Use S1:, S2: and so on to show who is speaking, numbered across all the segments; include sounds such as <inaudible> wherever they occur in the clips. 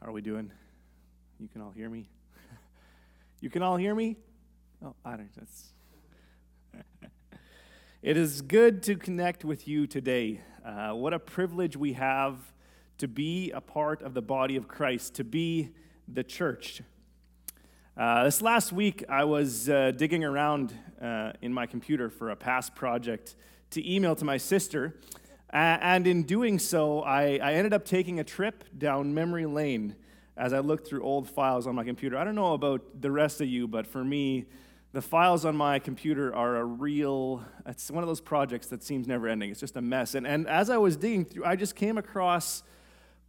S1: How are we doing? You can all hear me? <laughs> you can all hear me? Oh, I don't. That's. <laughs> it is good to connect with you today. Uh, what a privilege we have to be a part of the body of Christ, to be the church. Uh, this last week, I was uh, digging around uh, in my computer for a past project to email to my sister. And in doing so, I, I ended up taking a trip down memory lane as I looked through old files on my computer. I don't know about the rest of you, but for me, the files on my computer are a real, it's one of those projects that seems never ending. It's just a mess. And, and as I was digging through, I just came across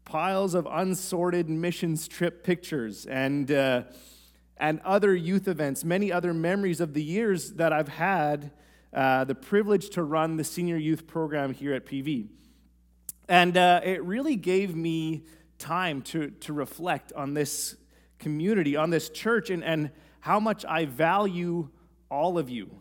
S1: piles of unsorted missions trip pictures and, uh, and other youth events, many other memories of the years that I've had uh, the privilege to run the senior youth program here at PV. And uh, it really gave me time to, to reflect on this community, on this church, and, and how much I value all of you.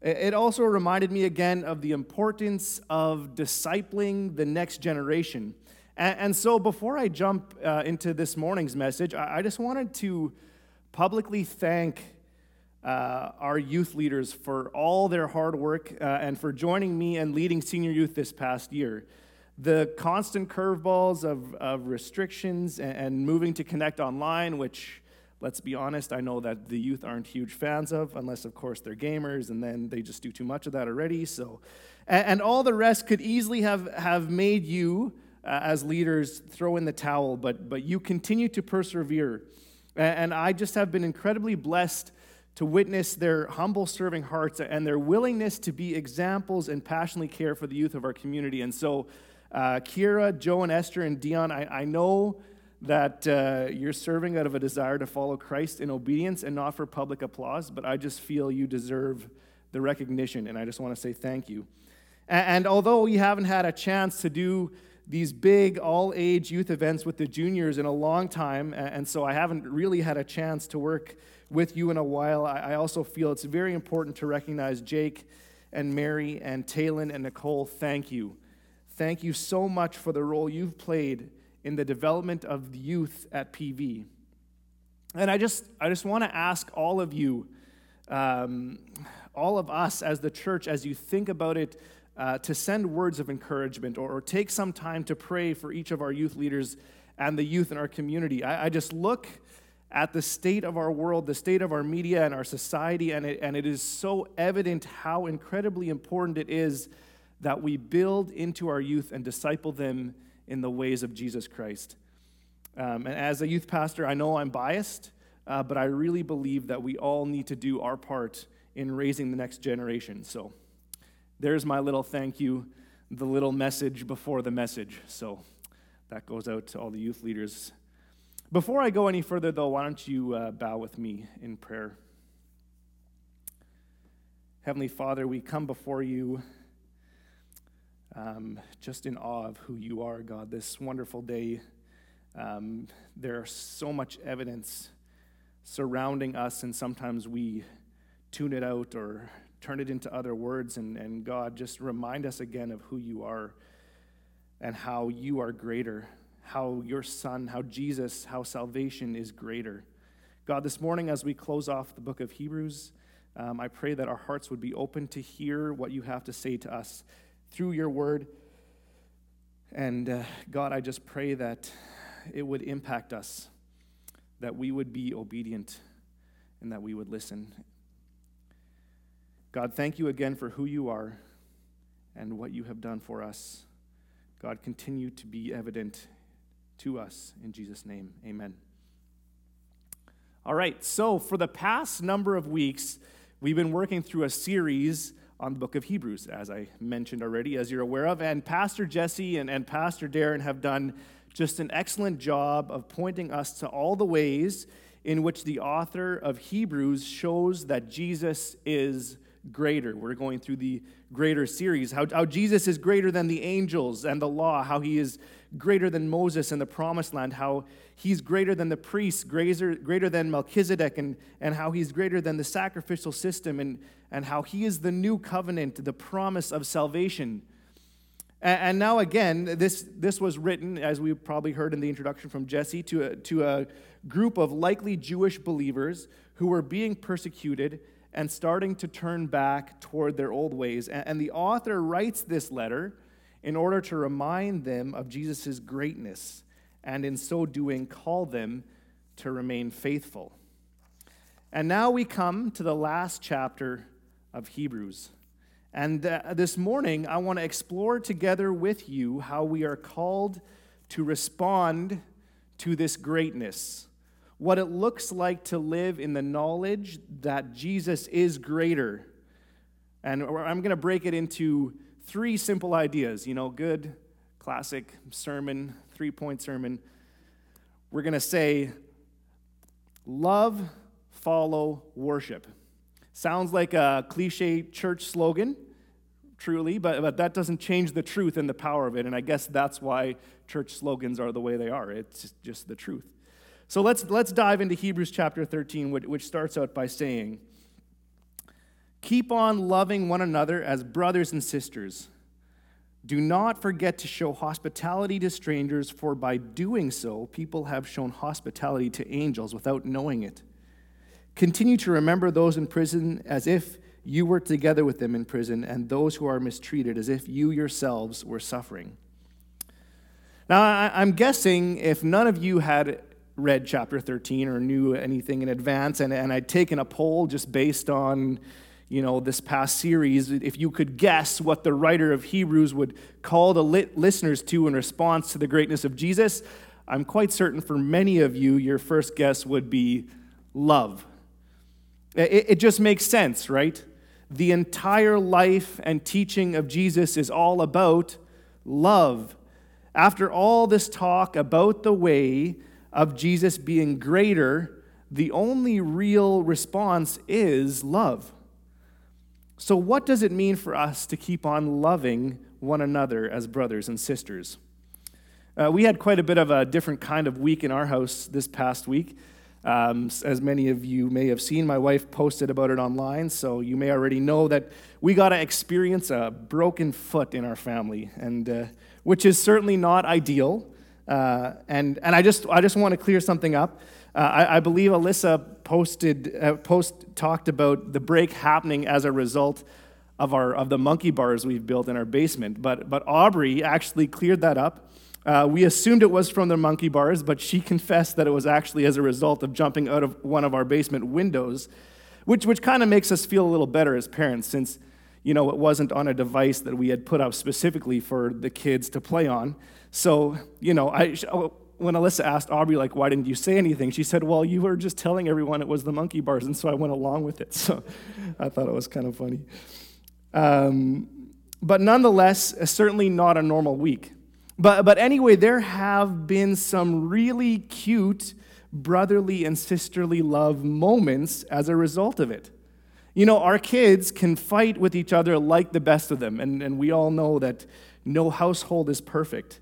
S1: It also reminded me again of the importance of discipling the next generation. And, and so, before I jump uh, into this morning's message, I, I, just wanted to publicly thank uh, our youth leaders for all their hard work uh, and for joining me and leading senior youth this past year the constant curveballs of, of restrictions and, and moving to connect online, which, let's be honest, I know that the youth aren't huge fans of, unless, of course, they're gamers, and then they just do too much of that already. So, and, and all the rest could easily have, have made you, uh, as leaders, throw in the towel, but, but you continue to persevere. And, and I just have been incredibly blessed to witness their humble serving hearts and their willingness to be examples and passionately care for the youth of our community. And so, uh, Kira, Joe, and Esther, and Dion, I, I know that uh, you're serving out of a desire to follow Christ in obedience and not for public applause, but I just feel you deserve the recognition, and I just want to say thank you. And, and although we haven't had a chance to do these big all age youth events with the juniors in a long time, and so I haven't really had a chance to work with you in a while, I also feel it's very important to recognize Jake and Mary and Talon and Nicole. Thank you. Thank you so much for the role you've played in the development of youth at PV. And I just, I just want to ask all of you, um, all of us as the church, as you think about it, uh, to send words of encouragement or, or, take some time to pray for each of our youth leaders and the youth in our community. I, I, just look at the state of our world, the state of our media and our society, and it, and it is so evident how incredibly important it is that we build into our youth and disciple them in the ways of Jesus Christ. Um, and as a youth pastor, I know I'm biased, uh, but I really believe that we all need to do our part in raising the next generation. So there's my little thank you, the little message before the message. So that goes out to all the youth leaders. Before I go any further, though, why don't you uh, bow with me in prayer? Heavenly Father, we come before you um, just in awe of who you are, God, this wonderful day. Um, there's so much evidence surrounding us, and sometimes we tune it out or turn it into other words. And, and God, just remind us again of who you are and how you are greater, how your Son, how Jesus, how salvation is greater. God, this morning as we close off the book of Hebrews, um, I pray that our hearts would be open to hear what you have to say to us through your word. And uh, God, I just pray that it would impact us, that we would be obedient, and that we would listen. God, thank you again for who you are and what you have done for us. God, continue to be evident to us. In Jesus' name, amen. All right, so for the past number of weeks, we've been working through a series on the book of Hebrews, as I mentioned already, as you're aware of. And Pastor Jesse and, and Pastor Darren have done just an excellent job of pointing us to all the ways in which the author of Hebrews shows that Jesus is greater. We're going through the greater series, how, how Jesus is greater than the angels and the law, how he is greater than Moses and the promised land, how he's greater than the priests, greater, greater than Melchizedek, and, and how he's greater than the sacrificial system, and, and how he is the new covenant, the promise of salvation. And now, again, this, this was written, as we probably heard in the introduction from Jesse, to a, to a group of likely Jewish believers who were being persecuted and starting to turn back toward their old ways. And the author writes this letter in order to remind them of Jesus' greatness, and in so doing, call them to remain faithful. And now we come to the last chapter of Hebrews. And this morning, I want to explore together with you how we are called to respond to this greatness what it looks like to live in the knowledge that Jesus is greater. And I'm going to break it into three simple ideas, you know, good, classic sermon, three point sermon. We're going to say, love, follow, worship. Sounds like a cliche church slogan, truly, but, but that doesn't change the truth and the power of it. And I guess that's why church slogans are the way they are. It's just the truth. So let's, let's dive into Hebrews chapter 13, which, which starts out by saying, Keep on loving one another as brothers and sisters. Do not forget to show hospitality to strangers, for by doing so, people have shown hospitality to angels without knowing it. Continue to remember those in prison as if you were together with them in prison, and those who are mistreated as if you yourselves were suffering. Now, I'm guessing if none of you had read chapter 13 or knew anything in advance, and, and I'd taken a poll just based on you know this past series. If you could guess what the writer of hebrews would call the listeners to in response to the greatness of jesus i'm quite certain for many of you your first guess would be love. It, it just makes sense right? The entire life and teaching of jesus is all about love. After all this talk about the way of Jesus being greater, the only real response is love. So, what does it mean for us to keep on loving one another as brothers and sisters? Uh, we had quite a bit of a different kind of week in our house this past week. Um, as many of you may have seen, my wife posted about it online, so you may already know that we got to experience a broken foot in our family, and uh, which is certainly not ideal. Uh, and and I just I just want to clear something up. Uh, I, I, believe Alyssa posted uh, post talked about the break happening as a result of our of the monkey bars we've built in our basement. But but Aubrey actually cleared that up. Uh, we assumed it was from the monkey bars, but she confessed that it was actually as a result of jumping out of one of our basement windows, which which kind of makes us feel a little better as parents since you know it wasn't on a device that we had put up specifically for the kids to play on. So, you know, I, oh, when Alyssa asked Aubrey, like, why didn't you say anything? She said, well, you were just telling everyone it was the monkey bars, and so I went along with it. <laughs> So I thought it was kind of funny. Um, but nonetheless, certainly not a normal week. But, but anyway, there have been some really cute brotherly and sisterly love moments as a result of it. You know, our kids can fight with each other like the best of them, and, and we all know that no household is perfect.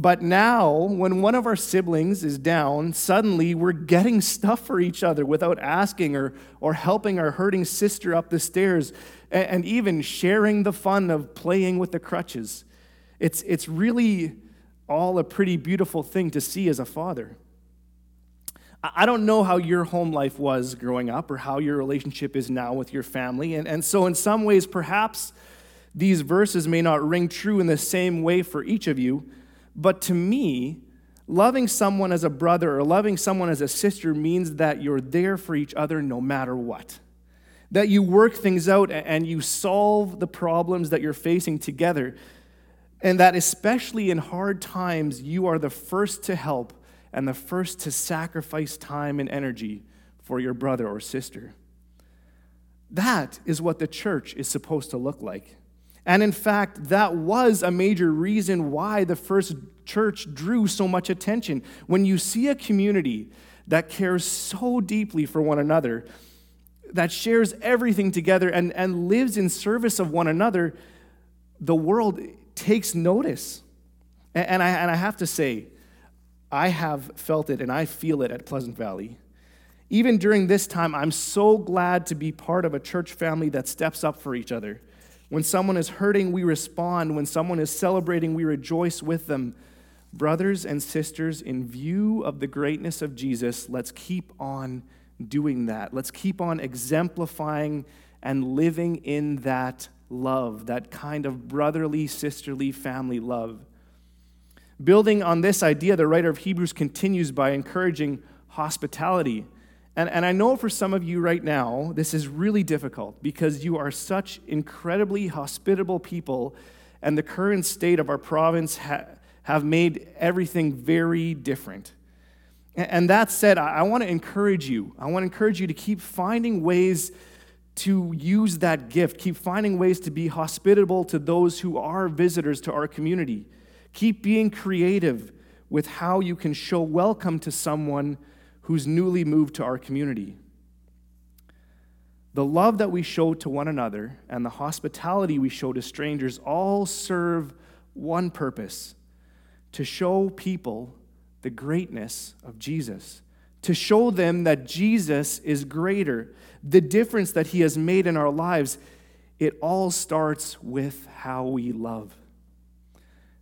S1: But now, when one of our siblings is down, suddenly we're getting <laughs> stuff for each other without asking or, or helping our hurting sister up the stairs and, and even sharing the fun of playing with the crutches. It's, it's really all a pretty beautiful thing to see as a father. I don't know how your home life was growing up or how your relationship is now with your family. And, and so, in some ways, perhaps these verses may not ring true in the same way for each of you. But to me, loving someone as a brother or loving someone as a sister means that you're there for each other no matter what. That you work things out and you solve the problems that you're facing together. And that especially in hard times, you are the first to help and the first to sacrifice time and energy for your brother or sister. That is what the church is supposed to look like. And in fact, that was a major reason why the first church drew so much attention. When you see a community that cares so deeply for one another, that shares everything together and, and lives in service of one another, the world takes notice. And, and, I, and I have to say, I have felt it and I feel it at Pleasant Valley. Even during this time, I'm so glad to be part of a church family that steps up for each other When someone is hurting, we respond. When someone is celebrating, we rejoice with them. Brothers and sisters, in view of the greatness of Jesus, let's keep on doing that. Let's keep on exemplifying and living in that love, that kind of brotherly, sisterly, family love. Building on this idea, the writer of Hebrews continues by encouraging hospitality. And, and I know for some of you right now, this is really difficult because you are such incredibly hospitable people, and the current state of our province ha- have made everything very different. And, and that said, I, I want to encourage you. I want to encourage you to keep finding ways to use that gift, keep finding ways to be hospitable to those who are visitors to our community. Keep being creative with how you can show welcome to someone who's newly moved to our community. The love that we show to one another and the hospitality we show to strangers all serve one purpose to show people the greatness of Jesus, to show them that Jesus is greater, the difference that he has made in our lives. It all starts with how we love.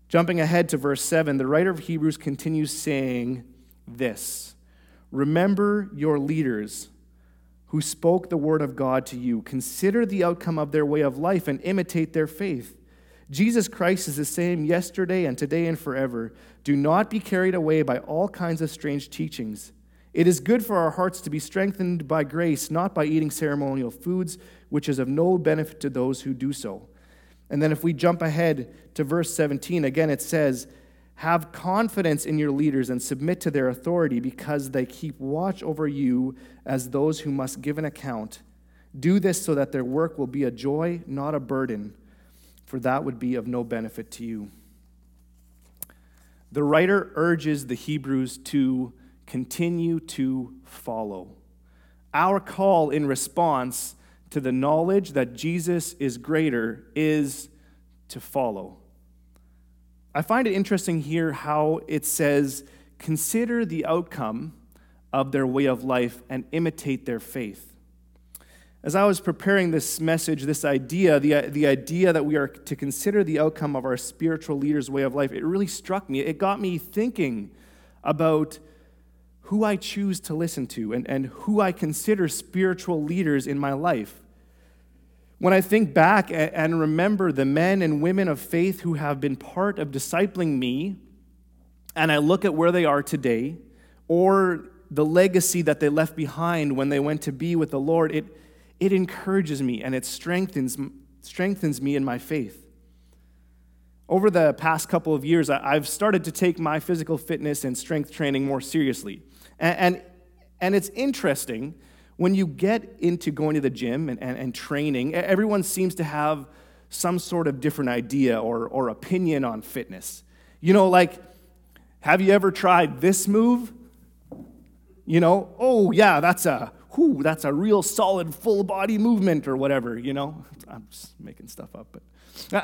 S1: Jumping ahead to verse 7, the writer of Hebrews continues saying this Remember your leaders who spoke the word of God to you. Consider the outcome of their way of life and imitate their faith. Jesus Christ is the same yesterday and today and forever. Do not be carried away by all kinds of strange teachings. It is good for our hearts to be strengthened by grace, not by eating ceremonial foods, which is of no benefit to those who do so. And then if we jump ahead to verse 17, again it says, Have confidence in your leaders and submit to their authority because they keep watch over you as those who must give an account. Do this so that their work will be a joy, not a burden, for that would be of no benefit to you. The writer urges the Hebrews to continue to follow. Our call in response to the knowledge that Jesus is greater is to follow. I find it interesting here how it says, consider the outcome of their way of life and imitate their faith. As I was preparing this message, this idea, the, the idea that we are to consider the outcome of our spiritual leader's way of life, it really struck me. It got me thinking about who I choose to listen to and, and who I consider spiritual leaders in my life. When I think back and remember the men and women of faith who have been part of discipling me, and I look at where they are today, or the legacy that they left behind when they went to be with the Lord, it, it encourages me and it strengthens, strengthens me in my faith. Over the past couple of years, I've started to take my physical fitness and strength training more seriously. And, and, and it's interesting when you get into going to the gym and, and, and, training, everyone seems to have some sort of different idea or, or opinion on fitness. You know, like, have you ever tried this move? You know, oh, yeah, that's a, whew, that's a real solid full body movement or whatever, you know? I'm just making stuff up. But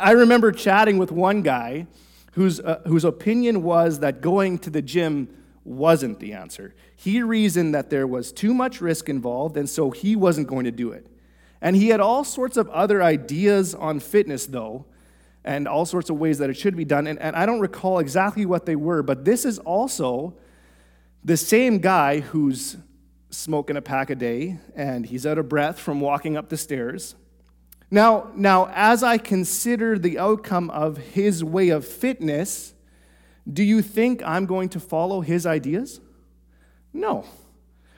S1: I remember chatting with one guy whose, uh, whose opinion was that going to the gym wasn't the answer. He reasoned that there was too much risk involved, and so he wasn't going to do it. And he had all sorts of other ideas on fitness, though, and all sorts of ways that it should be done. And, and I don't recall exactly what they were, but this is also the same guy who's smoking a pack a day and he's out of breath from walking up the stairs. Now, now as I consider the outcome of his way of fitness, do you think I'm going to follow his ideas? No.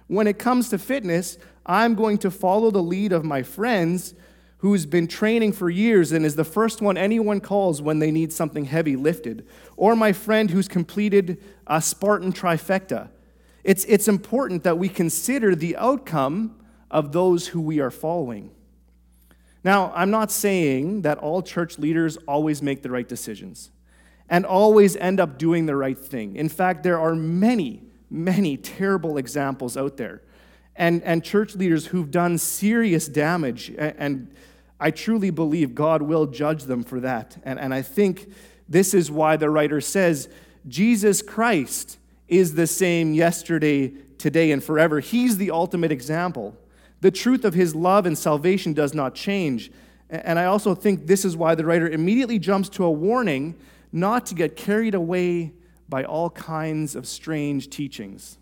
S1: When it comes to fitness, I'm going to follow the lead of my friends who's been training for years and is the first one anyone calls when they need something heavy lifted, or my friend who's completed a Spartan trifecta. It's, it's important that we consider the outcome of those who we are following. Now, I'm not saying that all church leaders always make the right decisions and always end up doing the right thing. In fact, there are many, many terrible examples out there. And, and church leaders who've done serious damage. And I truly believe God will judge them for that. And, and I think this is why the writer says Jesus Christ is the same yesterday, today, and forever. He's the ultimate example. The truth of his love and salvation does not change. And I also think this is why the writer immediately jumps to a warning not to get carried away by all kinds of strange teachings.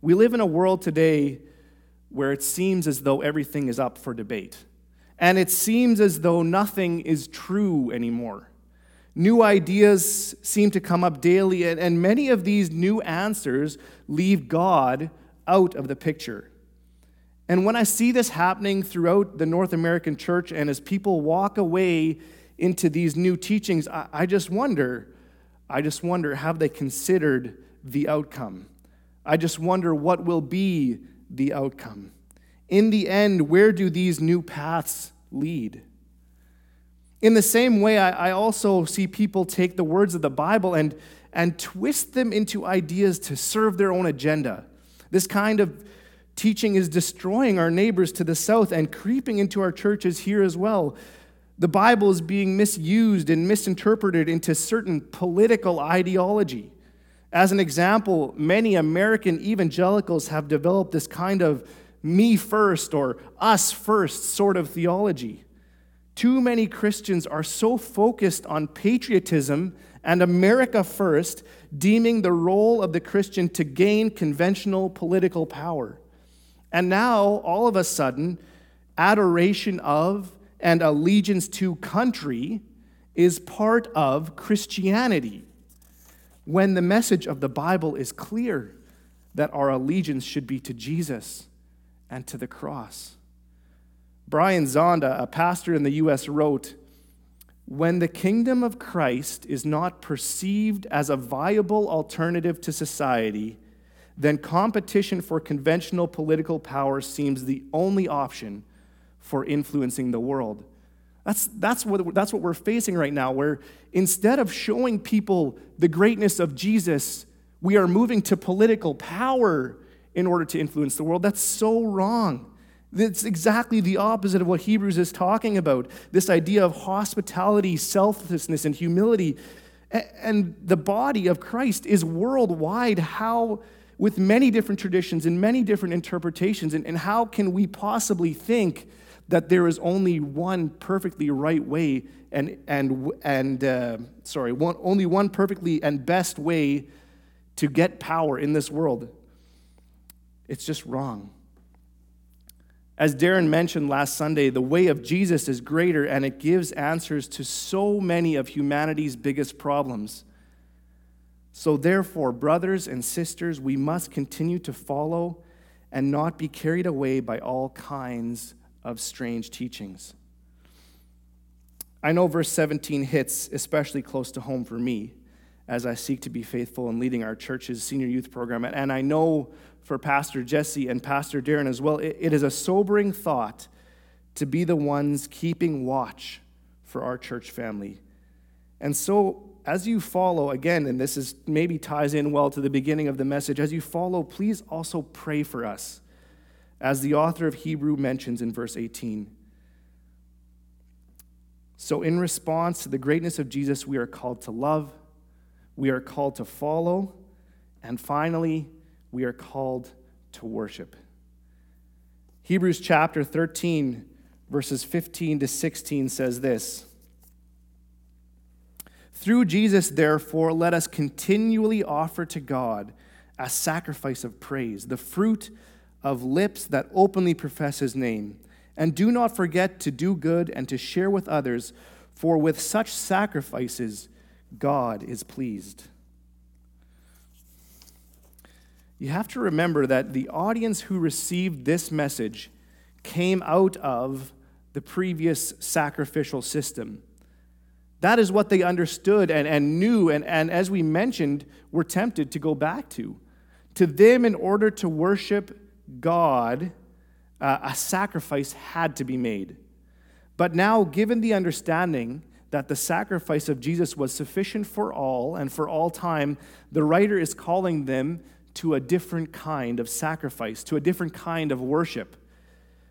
S1: We live in a world today where it seems as though everything is up for debate, and it seems as though nothing is true anymore. New ideas seem to come up daily, and many of these new answers leave God out of the picture. And when I see this happening throughout the North American church, and as people walk away into these new teachings, I, I just wonder, I just wonder, have they considered the outcome? I just wonder what will be the outcome. In the end, where do these new paths lead? In the same way, I, I also see people take the words of the Bible and, and twist them into ideas to serve their own agenda. This kind of teaching is destroying our neighbors to the south and creeping into our churches here as well. The Bible is being misused and misinterpreted into certain political ideology. As an example, many American evangelicals have developed this kind of me first or us first sort of theology. Too many Christians are so focused on patriotism and America first, deeming the role of the Christian to gain conventional political power. And now, all of a sudden, adoration of and allegiance to country is part of Christianity. When the message of the Bible is clear that our allegiance should be to Jesus and to the cross. Brian Zahnd, a pastor in the U.S., wrote When the kingdom of Christ is not perceived as a viable alternative to society, then competition for conventional political power seems the only option for influencing the world. That's, that's, what, that's what we're facing right now, where instead of showing people the greatness of Jesus, we are moving to political power in order to influence the world. That's so wrong. That's exactly the opposite of what Hebrews is talking about this idea of hospitality, selflessness, and humility. And the body of Christ is worldwide. How with many different traditions and many different interpretations. And, and how can we possibly think that there is only one perfectly right way and, and, and uh, sorry, one, only one perfectly and best way to get power in this world? It's just wrong. As Darren mentioned last Sunday, the way of Jesus is greater and it gives answers to so many of humanity's biggest problems. So, therefore, brothers and sisters, we must continue to follow and not be carried away by all kinds of strange teachings. I know verse 17 hits especially close to home for me as I seek to be faithful in leading our church's senior youth program. And I know for Pastor Jesse and Pastor Darren as well, it is a sobering thought to be the ones keeping watch for our church family. And so as you follow, again, and this is maybe ties in well to the beginning of the message, as you follow, please also pray for us, as the author of Hebrew mentions in verse 18. So, in response to the greatness of Jesus, we are called to love, we are called to follow, and finally, we are called to worship. Hebrews chapter 13, verses 15 to 16 says this. Through Jesus, therefore, let us continually offer to God a sacrifice of praise, the fruit of lips that openly profess his name. And do not forget to do good and to share with others, for with such sacrifices, God is pleased. You have to remember that the audience who received this message came out of the previous sacrificial system. That is what they understood and, and knew, and, and as we mentioned, were tempted to go back to. To them, in order to worship God, uh, a sacrifice had to be made. But now, given the understanding that the sacrifice of Jesus was sufficient for all and for all time, the writer is calling them to a different kind of sacrifice, to a different kind of worship.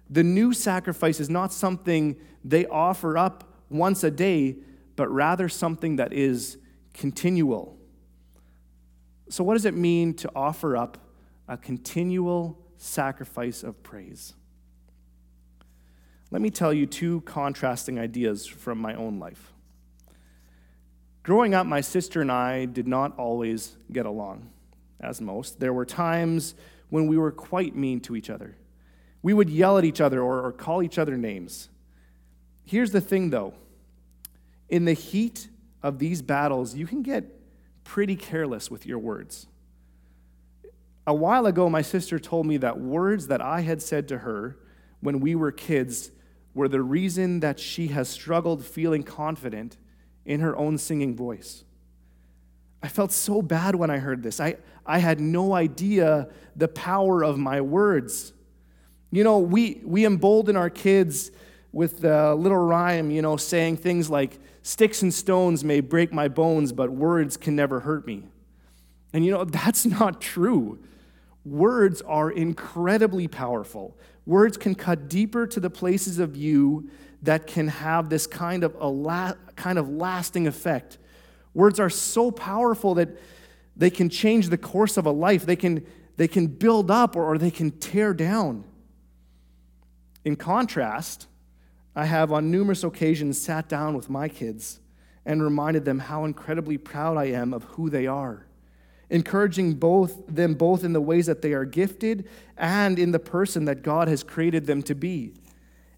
S1: The new sacrifice is not something they offer up once a day, but rather something that is continual. So, what does it mean to offer up a continual sacrifice of praise? let me tell you two contrasting ideas from my own life. Growing up, my sister and I did not always get along, as most. There were times when we were quite mean to each other. We would yell at each other or, or call each other names. Here's the thing, though in the heat of these battles, you can get pretty careless with your words. A while ago, my sister told me that words that I had said to her when we were kids were the reason that she has struggled feeling confident in her own singing voice. I felt so bad when I heard this. I, I had no idea the power of my words. You know, we, we embolden our kids with the little rhyme, you know, saying things like, Sticks and stones may break my bones, but words can never hurt me. And you know, that's not true. Words are incredibly powerful. Words can cut deeper to the places of you that can have this kind of a la- kind of lasting effect. Words are so powerful that they can change the course of a life. They can they can build up or, or they can tear down. In contrast, I have on numerous occasions sat down with my kids and reminded them how incredibly proud I am of who they are, encouraging both them both in the ways that they are gifted and in the person that God has created them to be.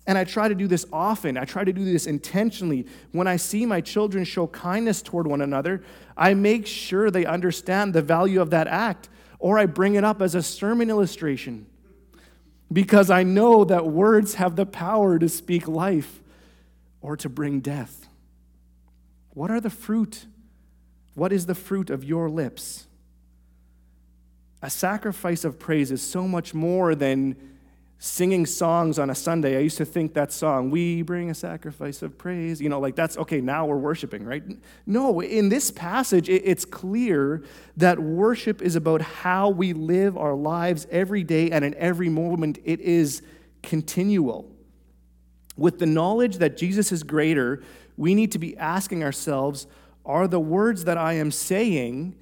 S1: And I try to do this often. I try to do this intentionally. When I see my children show kindness toward one another, I make sure they understand the value of that act, or I bring it up as a sermon illustration because I know that words have the power to speak life or to bring death. What are the fruit? What is the fruit of your lips? A sacrifice of praise is so much more than singing songs on a Sunday. I used to think that song, We Bring a Sacrifice of Praise, you know, like that's okay, now we're worshiping, right? No, in this passage, it's clear that worship is about how we live our lives every day and in every moment. It is continual. With the knowledge that Jesus is greater, we need to be asking ourselves are the words that I am saying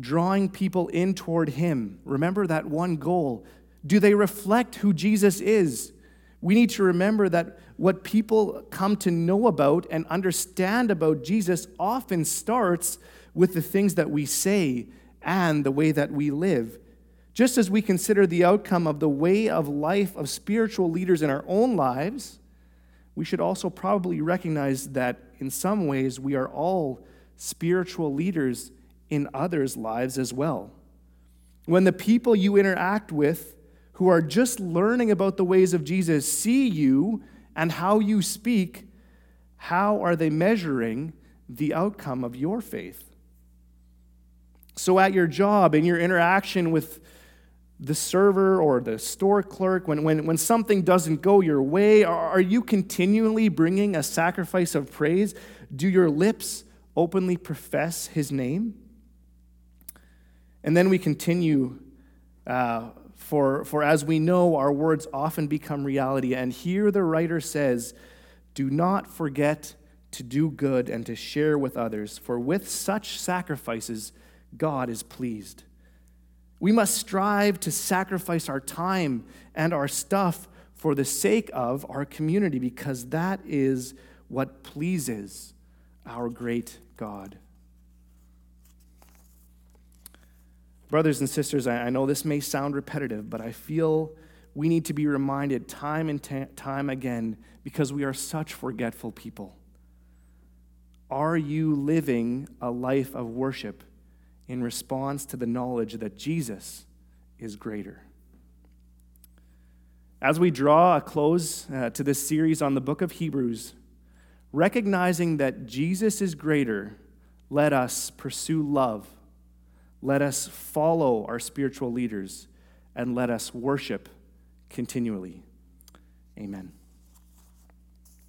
S1: drawing people in toward Him? Remember that one goal do they reflect who Jesus is? We need to remember that what people come to know about and understand about Jesus often starts with the things that we say and the way that we live. Just as we consider the outcome of the way of life of spiritual leaders in our own lives, we should also probably recognize that in some ways we are all spiritual leaders in others' lives as well. When the people you interact with who are just learning about the ways of Jesus see you and how you speak, how are they measuring the outcome of your faith? So, at your job, in your interaction with the server or the store clerk, when, when, when something doesn't go your way, are, are you continually bringing a sacrifice of praise? Do your lips openly profess his name? And then we continue uh, for, for as we know, our words often become reality. And here the writer says, Do not forget to do good and to share with others, for with such sacrifices, God is pleased. We must strive to sacrifice our time and our stuff for the sake of our community because that is what pleases our great God. Brothers and sisters, I know this may sound repetitive, but I feel we need to be reminded time and t- time again because we are such forgetful people. Are you living a life of worship in response to the knowledge that Jesus is greater? As we draw a close uh, to this series on the book of Hebrews, recognizing that Jesus is greater, let us pursue love let us follow our spiritual leaders and let us worship continually. Amen.